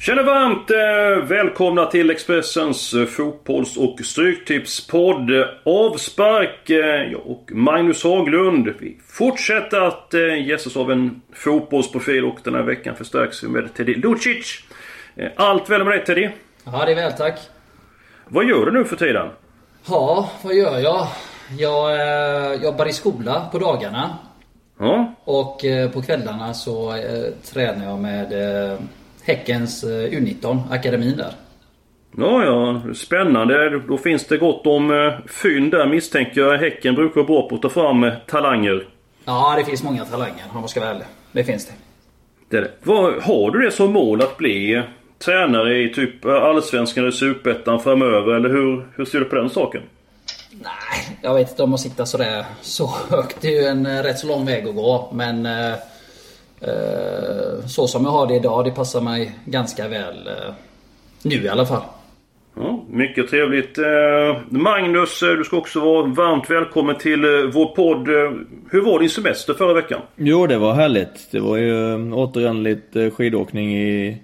Känner varmt eh, välkomna till Expressens eh, fotbolls och stryktipspodd Avspark. Eh, jag och Magnus Haglund. Vi fortsätter att eh, gästas av en fotbollsprofil och den här veckan förstärks vi med Teddy Lucic. Eh, allt väl med dig Teddy? Ja, det är väl tack. Vad gör du nu för tiden? Ja, vad gör jag? Jag eh, jobbar i skola på dagarna. Ja, Och på kvällarna så tränar jag med Häckens eh, U19, akademin där. ja, ja. Spännande. Då finns det gott om eh, fynd där misstänker jag. Häcken brukar vara bra på att ta fram eh, talanger. Ja, det finns många talanger om jag ska vara ärlig. Det finns det. Det det. Vad, har du det som mål att bli tränare i typ Allsvenskan eller Superettan framöver? Eller hur, hur ser du på den saken? Nej, jag vet inte om att sitta sådär så högt. Det är ju en rätt så lång väg att gå. Men så som jag har det idag, det passar mig ganska väl. Eh, nu i alla fall. Ja, mycket trevligt. Eh, Magnus, eh, du ska också vara varmt välkommen till eh, vår podd. Eh, Hur var din semester förra veckan? Jo, det var härligt. Det var ju eh, återigen lite skidåkning i,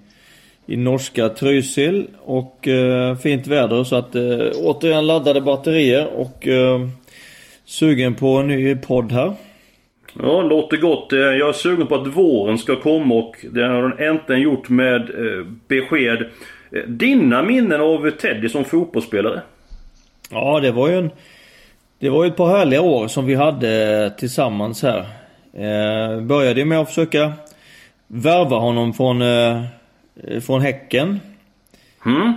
i norska Trysil och eh, fint väder så att eh, återigen laddade batterier och eh, sugen på en ny podd här. Ja, låter gott. Eh, Jag är sugen på att våren ska komma och det har den äntligen gjort med eh, besked. Eh, Dina minnen av Teddy som fotbollsspelare? Ja, det var ju en... Det var ju ett par härliga år som vi hade tillsammans här. Eh, började med att försöka värva honom från, eh, från Häcken. Mm?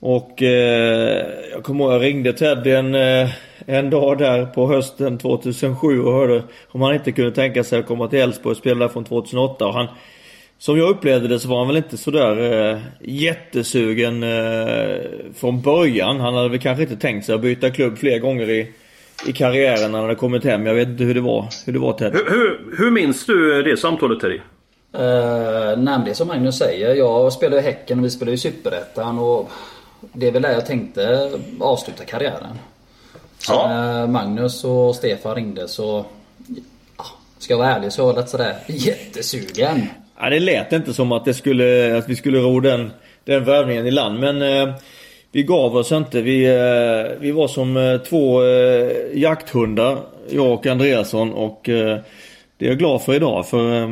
Och eh, jag kommer ihåg jag ringde Ted en, eh, en dag där på hösten 2007 och hörde om han inte kunde tänka sig att komma till Elfsborg och spela där från 2008. Och han, som jag upplevde det så var han väl inte sådär eh, jättesugen eh, från början. Han hade väl kanske inte tänkt sig att byta klubb fler gånger i, i karriären när han hade kommit hem. Jag vet inte hur det var, hur det var Ted. Hur, hur, hur minns du det samtalet Teddy? Uh, nej, men det är som Magnus säger. Jag spelar i Häcken och vi spelar i Superettan. Och det är väl där jag tänkte avsluta karriären. Så Ja. när Magnus och Stefan ringde så... Ska jag vara ärlig så lite sådär jättesugen. Ja, det lät inte som att, det skulle, att vi skulle ro den, den värvningen i land. Men eh, vi gav oss inte. Vi, eh, vi var som eh, två eh, jakthundar, jag och Andreasson. Och eh, det är jag glad för idag. För eh,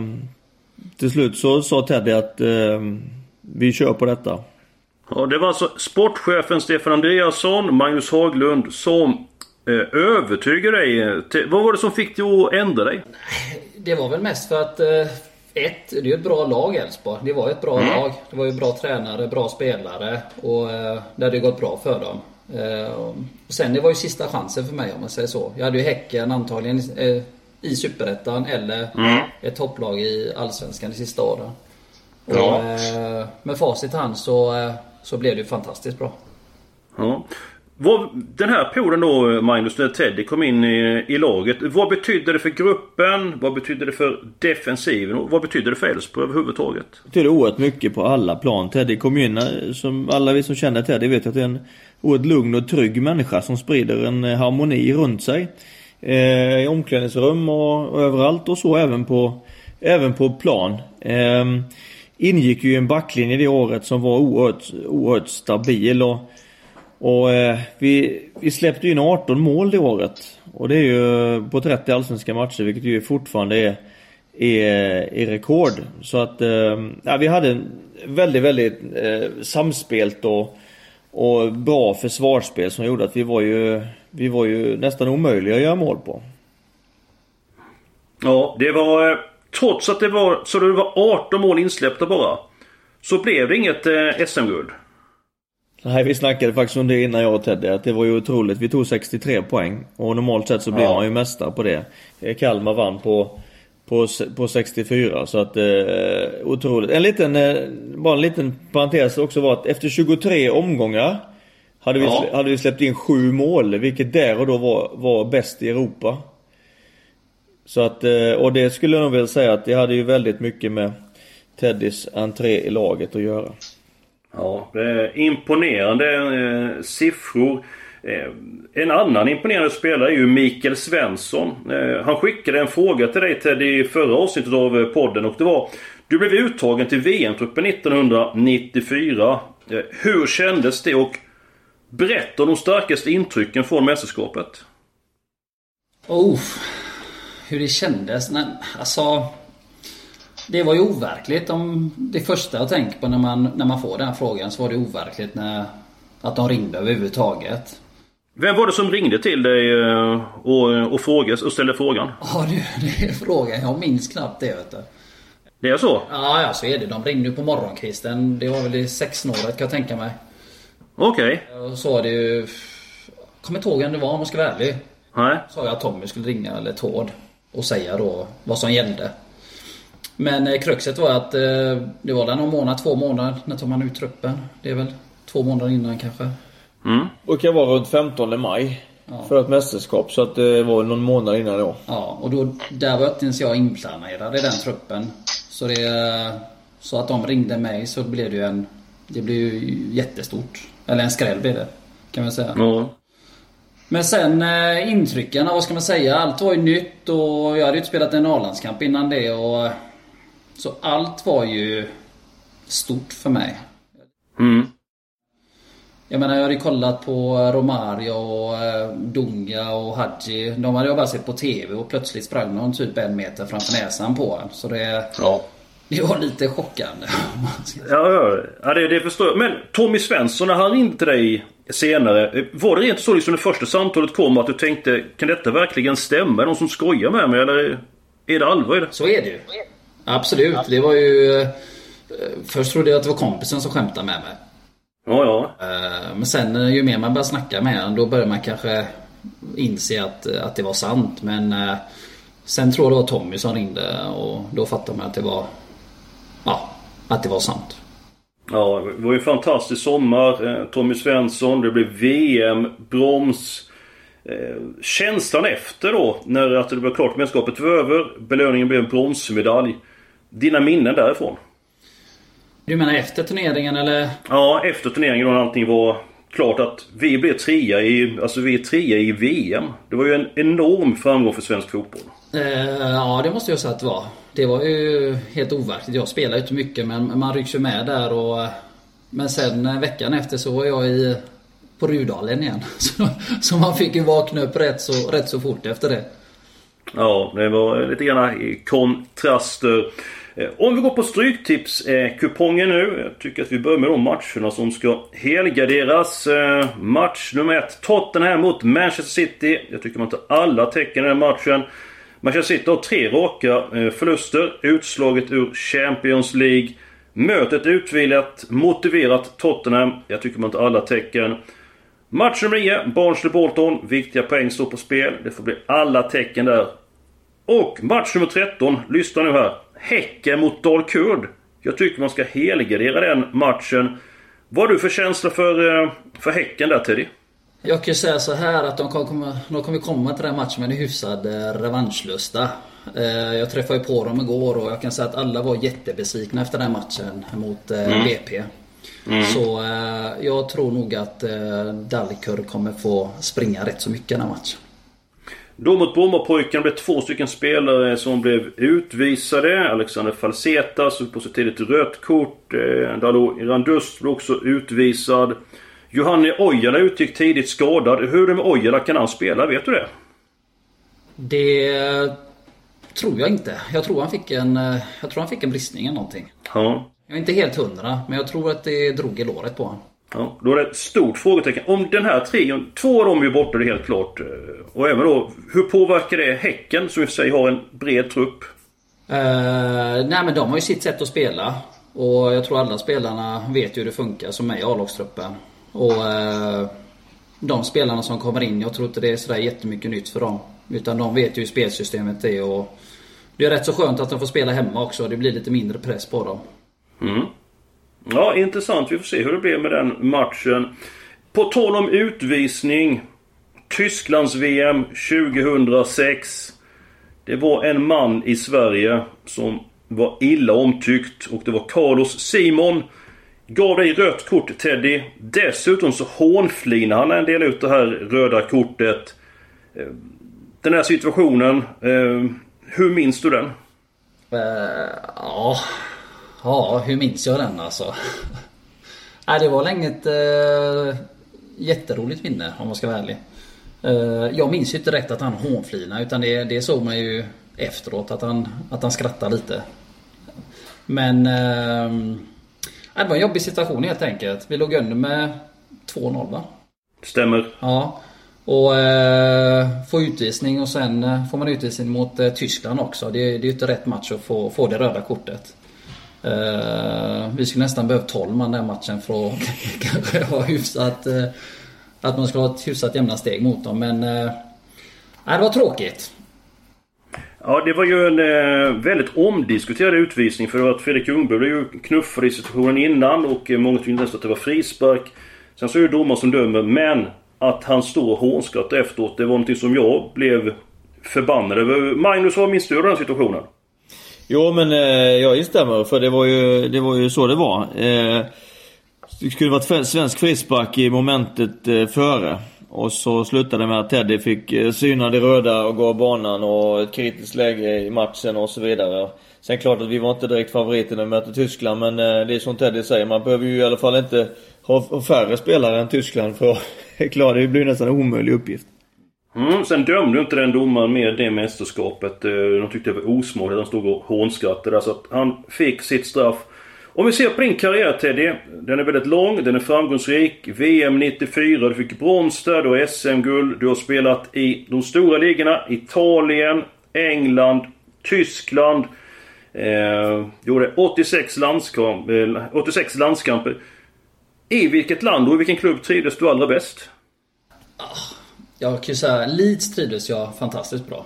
till slut så sa Teddy att vi kör på detta. Ja, det var alltså sportchefen Stefan Andreasson, Magnus Haglund som eh, övertygade dig. Till, vad var det som fick dig att ändra dig? Det var väl mest för att... eh, Ett, det är ju ett bra lag Elfsborg. Det var ett bra lag. Det var ju bra tränare, bra spelare. Och eh, det hade ju gått bra för dem. Eh, och sen det var ju sista chansen för mig om man säger så. Jag hade ju Häcken antagligen eh, i Superettan eller ett topplag i Allsvenskan de sista åren. Och, Ja. eh, med facit i hand så, eh, så blev det ju fantastiskt bra. Ja. Den här perioden då Magnus, när Teddy kom in i, i laget. Vad betydde det för gruppen? Vad betydde det för defensiven? Och vad betydde det för Elfsborg överhuvudtaget? Det betyder oerhört mycket på alla plan. Teddy kom in, eh, som alla vi som känner Teddy vet att det är en oerhört lugn och trygg människa som sprider en eh, harmoni runt sig. Eh, I omklädningsrum och, och överallt och så även på, även på plan. Eh, ingick ju i en backlinje det året som var oerhört, oerhört stabil och, och eh, vi, vi släppte in 18 mål det året. Och det är ju på 30 allsvenska matcher vilket ju fortfarande är är, är rekord. Så att eh, ja, vi hade en väldigt, väldigt eh, samspelt och, och bra försvarsspel som gjorde att vi var ju, vi var ju nästan omöjliga att göra mål på. Ja, det var... Eh, Trots att det var så det var 18 mål insläppta bara. Så blev det inget eh, SM-guld. Nej, vi snackade faktiskt om det innan jag och Teddy, att det var ju otroligt. Vi tog 63 poäng. Och normalt sett så blir Ja. man ju mästare på det. Eh, Kalmar vann på, på, på 64, så att eh, otroligt. En liten, eh, bara en liten parentes också var att efter 23 omgångar hade vi, Ja. hade vi släppt in sju mål, vilket där och då var, var bäst i Europa. Så att, eh, och det skulle jag nog vilja säga att det hade ju väldigt mycket med Teddys entré i laget att göra. Ja, det är imponerande eh, siffror. Eh, en annan imponerande spelare är ju Mikael Svensson. Han skickade en fråga till dig Teddy i förra avsnittet av podden och det var Du blev uttagen till VM-truppen 1994. Eh, hur kändes det och berätta om de starkaste intrycken från mästerskapet. Oh, hur det kändes? Nej, alltså... Det var ju overkligt. Om det första jag tänker på när man, när man får den här frågan så var det overkligt när, att de ringde överhuvudtaget. Vem var det som ringde till dig eh, och, och, frågade, och ställde frågan? Ja du, det är frågan. Jag minns knappt det vet du. Det är så? Ja, ja så är det. De ringde ju på morgonkvisten. Det var väl i sexsnåret kan jag tänka mig. Okej. Och så var det ju... Kommer inte ihåg vem det var om jag ska vara ärlig. Nej. Sa jag att Tommy skulle ringa, eller Tord. Och säga då vad som gällde. Men eh, kruxet var att eh, det var där någon månad, två månader. När tog man ut truppen? Det är väl två månader innan kanske. Och kan vara runt 15 maj. För ett mästerskap. Så att det var någon månad innan då. Ja, och då, där var inte ens jag inplanerad i den truppen. Så det... Så att de ringde mig så blev det ju en... Det blev ju jättestort. Eller en skräll blev det. Kan man säga. Ja. Men sen eh, intrycken, vad ska man säga? Allt var ju nytt och jag hade ju inte spelat en A-landskamp innan det och... Så allt var ju stort för mig. Mm. Jag menar jag hade ju kollat på Romario och eh, Dunga och Hadji. De hade jag bara sett på TV och plötsligt sprang någon typ en meter framför näsan på en. Så det... Ja. Det var lite chockande. Ja, ja, ja det, det förstår jag. Men Tommy Svensson, när han ringde till dig senare. Var det rent så liksom det första samtalet kom att du tänkte Kan detta verkligen stämma? Är det någon som skojar med mig eller är det allvar i det? Så är det ju. Absolut. Det var ju... eh, Först trodde jag att det var kompisen som skämtade med mig. Ja, ja. Eh, Men sen eh, ju mer man börjar snacka med honom då börjar man kanske inse att, att det var sant. Men sen tror jag det var Tommy som ringde och då fattade man att det var... Ja, att det var sant. Ja, det var ju en fantastisk sommar. Eh, Tommy Svensson, det blev VM, brons. Eh, känslan efter då, när att det blev klart mästerskapet var över. Belöningen blev en bronsmedalj. Dina minnen därifrån? Du menar efter turneringen eller? Ja, efter turneringen då när allting var klart att vi blev trea i, alltså vi är trea i VM. Det var ju en enorm framgång för svensk fotboll. Eh, ja, det måste jag säga att det var. Det var ju helt overkligt. Jag spelar ju inte mycket men man rycks ju med där och... Men sen eh, veckan efter så var jag i... På Rudalen igen. Så, så man fick ju vakna upp rätt så, rätt så fort efter det. Ja, det var lite grann kontraster. Eh, om vi går på Stryktipskupongen eh, nu. Jag tycker att vi börjar med de matcherna som ska helgarderas. Eh, match nummer ett. Tottenham mot Manchester City. Jag tycker man tar alla tecken i den matchen. Manchester City har tre raka förluster. Utslaget ur Champions League. Mötet utvilat, motiverat Tottenham. Jag tycker man tar alla tecken. Match nummer 9, Barnsley-Bolton. Viktiga poäng står på spel. Det får bli alla tecken där. Och match nummer 13, lyssna nu här. Häcken mot Dalkurd. Jag tycker man ska helgardera den matchen. Vad har du för känsla för, eh, för Häcken där Teddy? Jag kan ju säga så här att de kommer komma, de kommer komma till den här matchen med en hyfsad eh, revanschlusta. Eh, Jag träffade ju på dem igår och jag kan säga att alla var jättebesvikna efter den matchen mot eh, BP. Så eh, jag tror nog att Dalkurd kommer få springa rätt så mycket den här matchen. Då mot Brommapojkarna blev två stycken spelare som blev utvisade. Alexander Falseta som på så tidigt rött kort. Eh, Dalo Irandust blev också utvisad. Johanni Ojala utgick tidigt skadad. Hur är det med Ojala? Kan han spela? Vet du det? Det tror jag inte. Jag tror han fick en, eh, jag tror han fick en bristning eller någonting. Ja. Jag är inte helt hundra, men jag tror att det drog i låret på honom. Ja, då är det ett stort frågetecken. Om den här trion, två av dem är ju borta, det är helt klart. Eh, Och även då, hur påverkar det Häcken som i sig har en bred trupp? Eh, nej men de har ju sitt sätt att spela. Och jag tror alla spelarna vet ju hur det funkar som är i A-lagstruppen. Och eh, de spelarna som kommer in, jag tror inte det är sådär jättemycket nytt för dem. Utan de vet ju hur spelsystemet är och det är rätt så skönt att de får spela hemma också. Det blir lite mindre press på dem. Mm. Ja, intressant. Vi får se hur det blir med den matchen. På tal om utvisning. Tysklands VM 2006. Det var en man i Sverige som var illa omtyckt och det var Carlos Simon. Gav dig rött kort Teddy. Dessutom så hånflinade han en del ut det här röda kortet. Eh, den här situationen. Eh, hur minns du den? Uh, ja... Ja, hur minns jag den alltså? Nej, det var länge ett uh, jätteroligt minne om man ska vara ärlig. Uh, jag minns ju inte rätt att han hånflinade utan det, det såg man ju efteråt att han, att han skrattade lite. Men... Uh, det var en jobbig situation helt enkelt. Vi låg under med 2-0 va? Stämmer. Ja. Och eh, få utvisning och sen eh, får man utvisning mot eh, Tyskland också. Det, det är ju inte rätt match att få, få det röda kortet. Uh, vi skulle nästan behövt 12 man den matchen för att kanske ha hyfsat... Uh, att man skulle ha ett hyfsat jämna steg mot dem. Men... Eh, nej, det var tråkigt. Ja, det var ju en eh, väldigt omdiskuterad utvisning för att Fredrik Ljungberg blev ju knuffad i situationen innan och många tyckte nästan att det var frispark. Sen så är det domaren som dömer, men att han står och hånskrattar efteråt, det var någonting som jag blev förbannad över. Magnus, vad minns du av den situationen? Jo men eh, jag instämmer för det var ju, det var ju så det var. Eh, det skulle varit svensk frispark i momentet eh, före. Och så slutade det med att Teddy fick eh, syna det röda och gå av banan och ett kritiskt läge i matchen och så vidare. Sen klart att vi var inte direkt favoriter när vi mötte Tyskland men eh, det är som Teddy säger, man behöver ju i alla fall inte ha färre spelare än Tyskland för att klara det. blir nästan en omöjlig uppgift. Mm, sen dömde inte den domaren med det mästerskapet. Eh, de tyckte det var osmakligt. Han stod och hånskrattade. Så att han fick sitt straff. Om vi ser på din karriär Teddy. Den är väldigt lång, den är framgångsrik. VM 94, du fick brons där, du har SM-guld. Du har spelat i de stora ligorna. Italien, England, Tyskland. Eh, gjorde 86, landskamp, eh, 86 landskamper. I vilket land och i vilken klubb trivdes du allra bäst? Ah. Jag kan ju säga Leeds trivdes jag fantastiskt bra.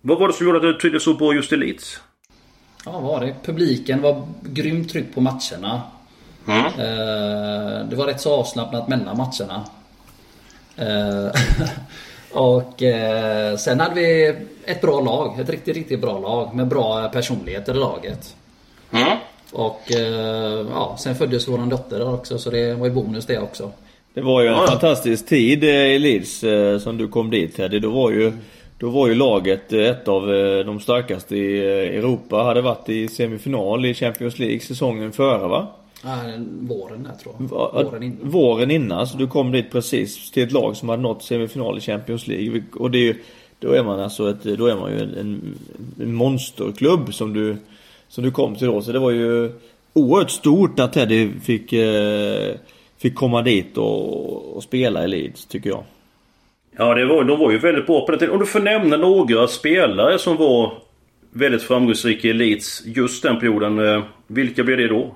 Vad var det som gjorde att du trivdes så bra just i Leeds? Ja, vad var det? Publiken var grymt tryck på matcherna. Mm. Eh, det var rätt så avslappnat mellan matcherna. Eh, och eh, sen hade vi ett bra lag. Ett riktigt, riktigt bra lag med bra personligheter i laget. Mm. Och ja, sen föddes våran dotter där också så det var ju bonus det också. Det var ju en ja. fantastisk tid i Leeds som du kom dit Teddy. Då var ju då var ju laget ett av de starkaste i Europa. Hade varit i semifinal i Champions League säsongen före va? Våren där tror jag. Våren innan. Våren innan. Så du kom dit precis till ett lag som hade nått semifinal i Champions League. Och det är ju, då är man alltså ett, då är man ju en, en monsterklubb som du, som du kom till då. Så det var ju oerhört stort att Teddy fick, eh, fick komma dit och, och spela i Leeds, tycker jag. Ja, det var, de var ju väldigt bra på den tiden. Om du får nämna några spelare som var väldigt framgångsrika i Leeds just den perioden. Eh, vilka blir det då?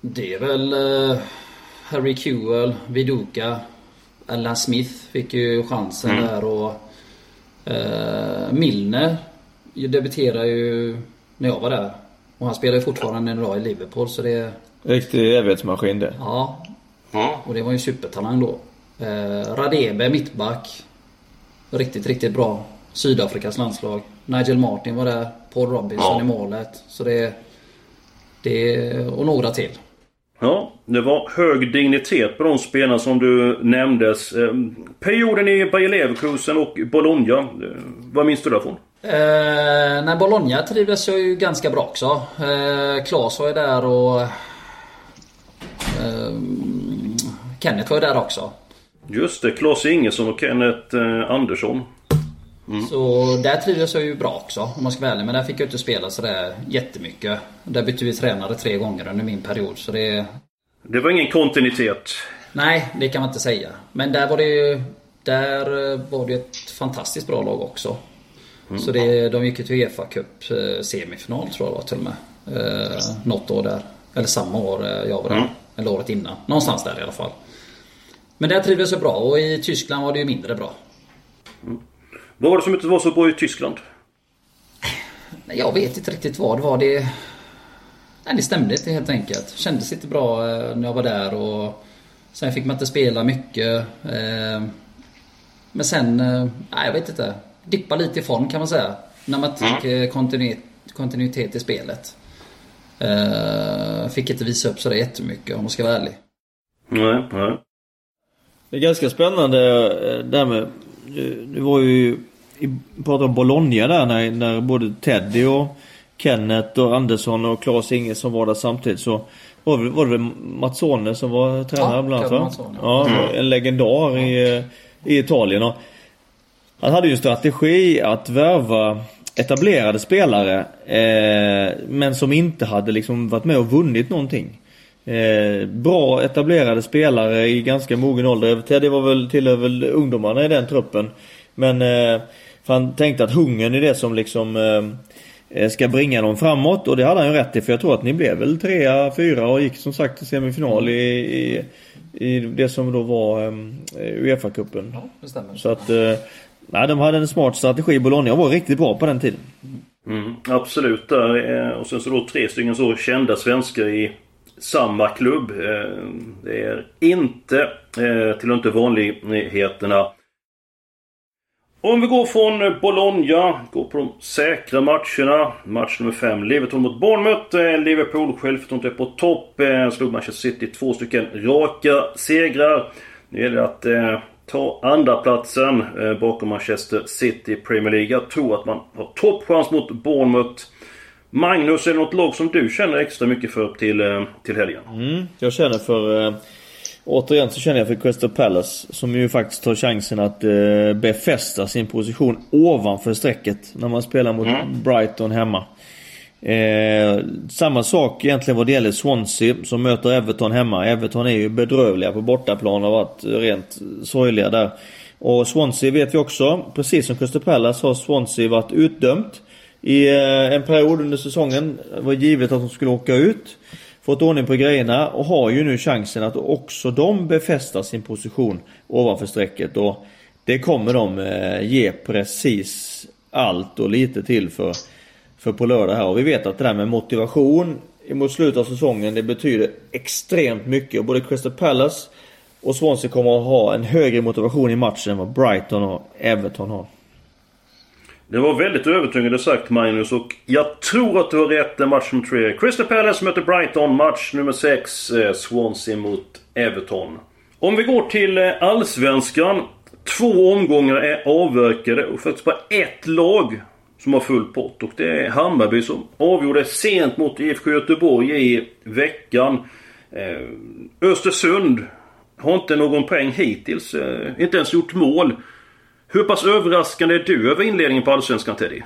Det är väl uh, Harry Kewell, Viduka, Alan Smith fick ju chansen mm. där och uh, Milner debuterade ju när jag var där. Och han spelar ju fortfarande en dag i Liverpool så det... Riktig evighetsmaskin det. Ja. Och det var ju en supertalang då. Uh, Radebe, mittback. Riktigt, riktigt bra. Sydafrikas landslag. Nigel Martin var där. Paul Robinson ja. i målet. Så det... Det... Och några till. Ja, det var hög dignitet på de spelarna som du nämndes. Eh, perioden i Bayer Leverkusen och Bologna. Eh, vad minns du därifrån? Eh, nej, Bologna trivdes jag ju ganska bra också. Eh, Klas var ju där och... Eh, Kenneth var ju där också. Just det, Klas Ingesson och Kenneth eh, Andersson. Mm. Så där trivdes jag ju bra också om man ska vara ärlig. Men där fick jag inte spela sådär jättemycket. Där bytte vi tränare tre gånger under min period. Så det... Det var ingen kontinuitet? Nej, det kan man inte säga. Men där var det ju... Där var det ett fantastiskt bra lag också. Mm. Så det, de gick ju till Uefa Cup eh, semifinal tror jag det var till och med. Eh, något år där. Eller samma år eh, jag var där. Mm. Eller året innan. Någonstans där i alla fall. Men där trivdes jag bra och i Tyskland var det ju mindre bra. Vad var det som inte var så bra i Tyskland? Jag vet inte riktigt vad det var. Det, nej, det stämde inte helt enkelt. Kändes inte bra eh, när jag var där och sen fick man inte spela mycket. eh, Men sen, eh, nej jag vet inte. Dippa lite i form kan man säga. När man fick eh, kontinuitet, kontinuitet i spelet. Fick inte visa upp sådär jättemycket om man ska vara ärlig. Nej, nej. Det är ganska spännande eh, det här med... Det var ju... Vi pratade om Bologna där när, när både Teddy och Kenneth och Andersson och Claes Ingesson var där samtidigt så var det, var det Mazzone som var tränare Ja, bland annat va? Ja, en legendar i, eh, i Italien. Och han hade ju en strategi att värva etablerade spelare eh, men som inte hade liksom varit med och vunnit någonting. Eh, bra etablerade spelare i ganska mogen ålder. Teddy var väl tillhör väl ungdomarna i den truppen. Men eh, han tänkte att hungern är det som liksom eh, ska bringa dem framåt och det hade han ju rätt i för jag tror att ni blev väl trea, fyra och gick som sagt till semifinal i, i, i det som då var um, Uefa-cupen. Ja, det stämmer. Så att, eh, nej de hade en smart strategi. Bologna var riktigt bra på den tiden. Mm, absolut där. Eh, Och sen så då tre stycken så kända svenskar i samma klubb. Eh, det är inte, eh, till inte vanligheterna. Om vi går från Bologna, går på de säkra matcherna. Match nummer 5, Liverpool mot Bournemouth. Eh, Liverpool självförtroende är på topp. Eh, slog Manchester City två stycken raka segrar. Nu gäller det att eh, ta andra platsen eh, bakom Manchester City i Premier League. Jag tror att man har toppchans mot Bournemouth. Magnus, är det något lag som du känner extra mycket för till, eh, till helgen? Mm, jag känner för... Eh, återigen så känner jag för Crystal Palace. Som ju faktiskt tar chansen att eh, befästa sin position ovanför strecket. När man spelar mot Brighton hemma. Eh, samma sak egentligen vad det gäller Swansea som möter Everton hemma. Everton är ju bedrövliga på bortaplan och har varit rent sorgliga där. Och Swansea vet vi också, precis som Crystal Palace har Swansea varit utdömt. I eh, en period under säsongen. Det var givet att de skulle åka ut. Fått ordning på grejerna och har ju nu chansen att också de befästa sin position ovanför strecket. Och det kommer de eh, ge precis allt och lite till för, för på lördag här. Och vi vet att det där med motivation mot slutet av säsongen det betyder extremt mycket. Och både Crystal Palace och Swansea kommer att ha en högre motivation i matchen än vad Brighton och Everton har. Det var väldigt övertygande sagt Magnus och jag tror att du har rätt i match nummer tre. Crystal Palace möter Brighton. Match nummer 6. Eh, Swansea mot Everton. Om vi går till eh, Allsvenskan. Två omgångar är avverkade och faktiskt bara ett lag som har full pott. Och det är Hammarby som avgjorde sent mot IFK Göteborg i veckan. Eh, Östersund har inte någon poäng hittills. Eh, inte ens gjort mål. Hur pass överraskande är du över inledningen på Allsvenskan Teddy?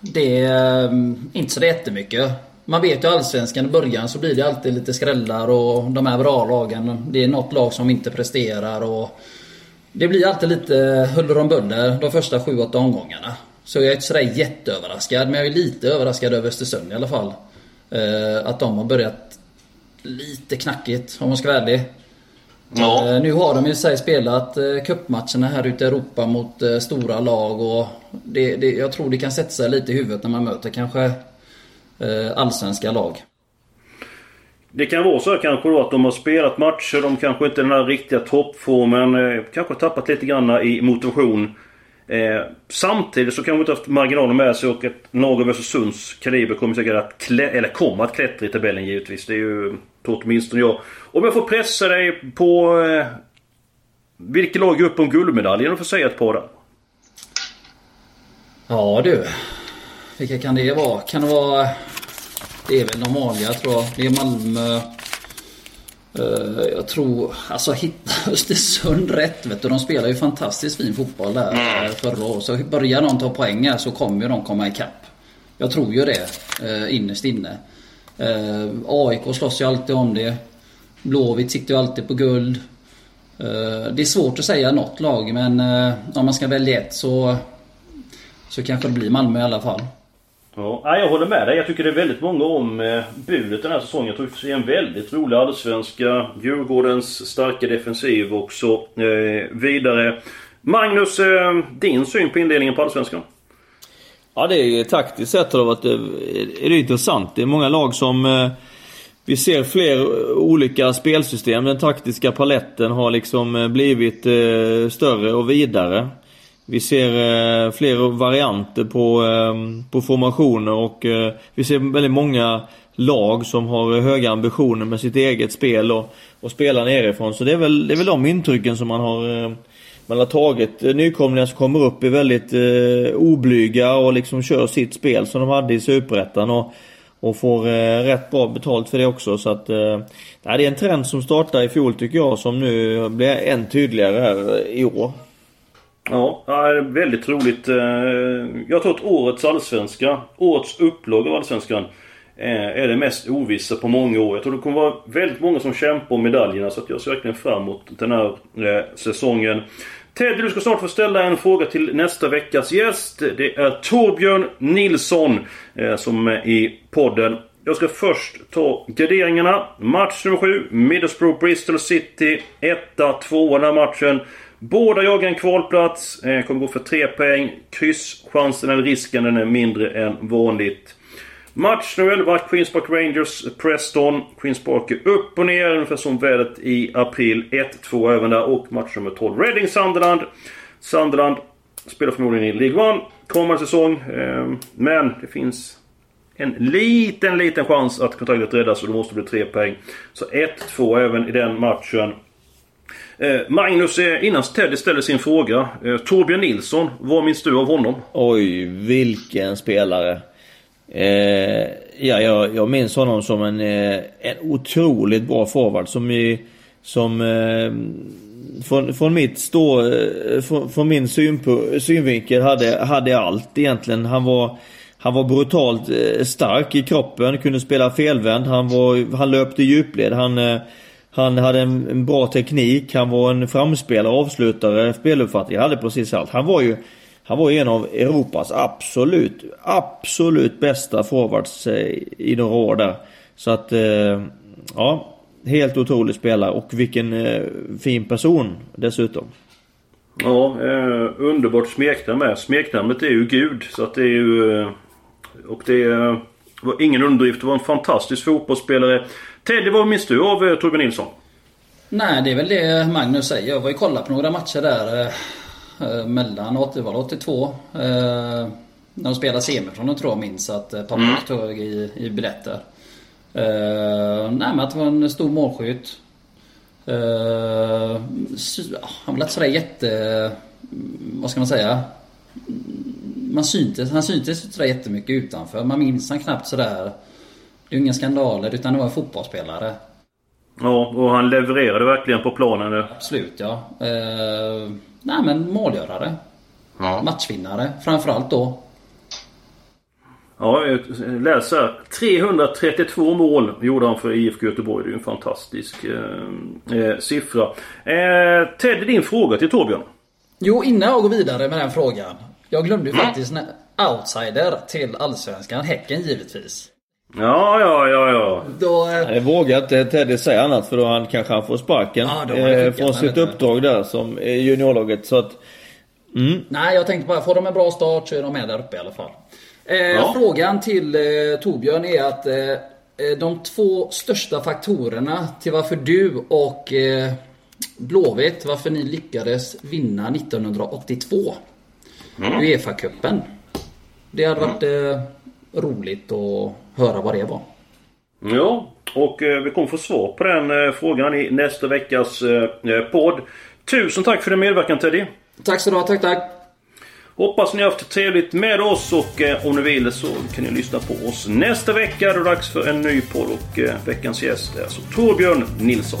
Det är ehm, inte så jättemycket. Man vet ju Allsvenskan i början så blir det alltid lite skrällar och de här bra lagen. Det är något lag som inte presterar och Det blir alltid lite huller om buller de första 7-8 omgångarna. Så jag är inte sådär jätteöverraskad men jag är lite överraskad över Östersund i alla fall. Eh, att de har börjat lite knackigt om man ska vara ärlig. Ja. Eh, Nu har de i sig spelat eh, cupmatcherna här ute i Europa mot eh, stora lag och det, det, jag tror det kan sätta sig lite i huvudet när man möter kanske allsvenska lag. Det kan vara så kanske då att de har spelat matcher, de kanske inte är den här riktiga toppformen, kanske tappat lite grann i motivation. Eh, samtidigt så kanske de inte haft marginalen med sig och ett lag av Östersunds kaliber kommer säkert att klä, eller kommer att klättra i tabellen givetvis. Det är ju tror åtminstone jag. Om jag får pressa dig på eh, vilket lag är upp om guldmedaljen och får säga ett par där. Ja du. Vilka kan det vara? Kan det vara... Eh, det är väl de vanliga tror jag. Det är Malmö. Eh, Jag tror, alltså hitta Östersund rätt vet du. De spelar ju fantastiskt fin fotboll där eh, förra året. Så börjar de ta poäng här så kommer de komma ikapp. Jag tror ju det eh, innerst inne. AIK slåss ju alltid om det. Blåvitt sitter ju alltid på guld. Det är svårt att säga något lag men om man ska välja ett så så kanske det blir Malmö i alla fall. Ja, jag håller med dig. Jag tycker det är väldigt många om eh, budet den här säsongen. Jag tror vi får se en väldigt rolig allsvenska. Djurgårdens starka defensiv och så eh, vidare. Magnus, eh, din syn på indelningen på allsvenskan? Ja, det är taktiskt sett har det varit eh, är det intressant. Det är många lag som eh, vi ser fler olika spelsystem. Den taktiska paletten har liksom eh, blivit eh, större och vidare. Vi ser eh, fler varianter på, eh, på formationer och eh, vi ser väldigt många lag som har höga ambitioner med sitt eget spel och, och spelar nerifrån. Så det är väl, det är väl de intrycken som man har eh, man har tagit eh, nykomlingar som kommer upp är väldigt eh, oblyga och liksom kör sitt spel som de hade i Superettan. Och, och får eh, rätt bra betalt för det också. Så att, eh, det är en trend som startade i fjol tycker jag som nu blir än tydligare här i år. Ja, väldigt roligt. Eh, jag tror att årets allsvenska, årets upplaga av allsvenskan eh, är det mest ovissa på många år. Jag tror det kommer vara väldigt många som kämpar om medaljerna så att jag ser verkligen fram emot den här eh, säsongen. Teddy, du ska snart få ställa en fråga till nästa veckas gäst. Det är Torbjörn Nilsson som är i podden. Jag ska först ta graderingarna. Match nummer 7, Middlesbrough Bristol City. 1 2 den här matchen. Båda jagar en kvalplats. Eh, kommer gå för 3 poäng. Krysschansen eller risken den är mindre än vanligt. Match nu 11, Queens Park Rangers Preston. Queens Park är upp och ner ungefär som vädret i april. 1-2 även där. Och match nummer 12, Reading Sunderland. Sunderland spelar förmodligen i League 1 kommande säsong. Eh, men det finns en liten, liten chans att kontraktet räddas och det måste bli 3 poäng. Så 1-2 även i den matchen. Eh, Magnus, eh, innan Teddy ställer sin fråga. Eh, Torbjörn Nilsson, vad minns du av honom? Oj, vilken spelare. Eh, ja, jag, jag minns honom som en, eh, en otroligt bra forward som i, som eh, från, från mitt stå, eh, från, från min synvinkel hade, hade allt egentligen. Han var han var brutalt stark i kroppen, kunde spela felvänd, han, var, han löpte djupled, han han hade en, en, bra teknik, han var en framspelare, avslutare, speluppfattning. Han hade precis allt. Han var ju han var en av Europas absolut, absolut bästa forwards eh, i några år där. Så att, eh, ja. Helt otrolig spelare och vilken eh, fin person dessutom. Ja, eh, underbart smeknamn med. Smeknamnet är ju Gud. Så att det är ju... Eh, och det är, var ingen underdrift. Det var en fantastisk fotbollsspelare. Teddy, vad minns du av eh, Torbjörn Nilsson? Nej, det är väl det Magnus säger. Jag var ju kolla på några matcher där eh, eh mellan 80, var 82. Eh, när de spelade semifinalen tror jag minns att eh, pappa mm. tog i, i biljetter. Eh, nej men att det var en stor målskytt. Eh, han var sådär jätte... Vad ska man säga? Man syntes, han syntes inte sådär jättemycket utanför. Man minns han knappt sådär det är ju inga skandaler utan det var en fotbollsspelare. Ja, och han levererade verkligen på planen nu. Absolut ja. Eh, nej men målgörare. Ja. Matchvinnare framförallt då. Ja, jag läser 332 mål gjorde han för IFK Göteborg. Det är ju en fantastisk eh, eh, siffra. Eh, Ted, din fråga till Torbjörn. Jo, innan jag går vidare med den frågan. Jag glömde ju mm. faktiskt outsider till Allsvenskan. Häcken givetvis. Ja, ja, ja, ja. Då, eh... Jag vågar inte Teddy säga annat för då han kanske han får sparken. Ja, eh, från sitt uppdrag där som juniorlaget. Så att... Mm. Nej, jag tänkte bara, får de en bra start så är de med där uppe i alla fall. Eh, ja. Frågan till eh, Torbjörn är att eh, eh, de två största faktorerna till varför du och eh, Blåvitt, varför ni lyckades vinna 1982 mm. Uefa-cupen. Det hade varit eh, roligt att höra vad det var. Ja, och eh, vi kommer få svar på den eh, frågan i nästa veckas eh, podd. Tusen tack för din medverkan Teddy! Tack så du ha, tack tack! Hoppas ni har haft trevligt med oss och om ni vill så kan ni lyssna på oss nästa vecka. Då är det dags för en ny podd och veckans gäst är alltså Torbjörn Nilsson.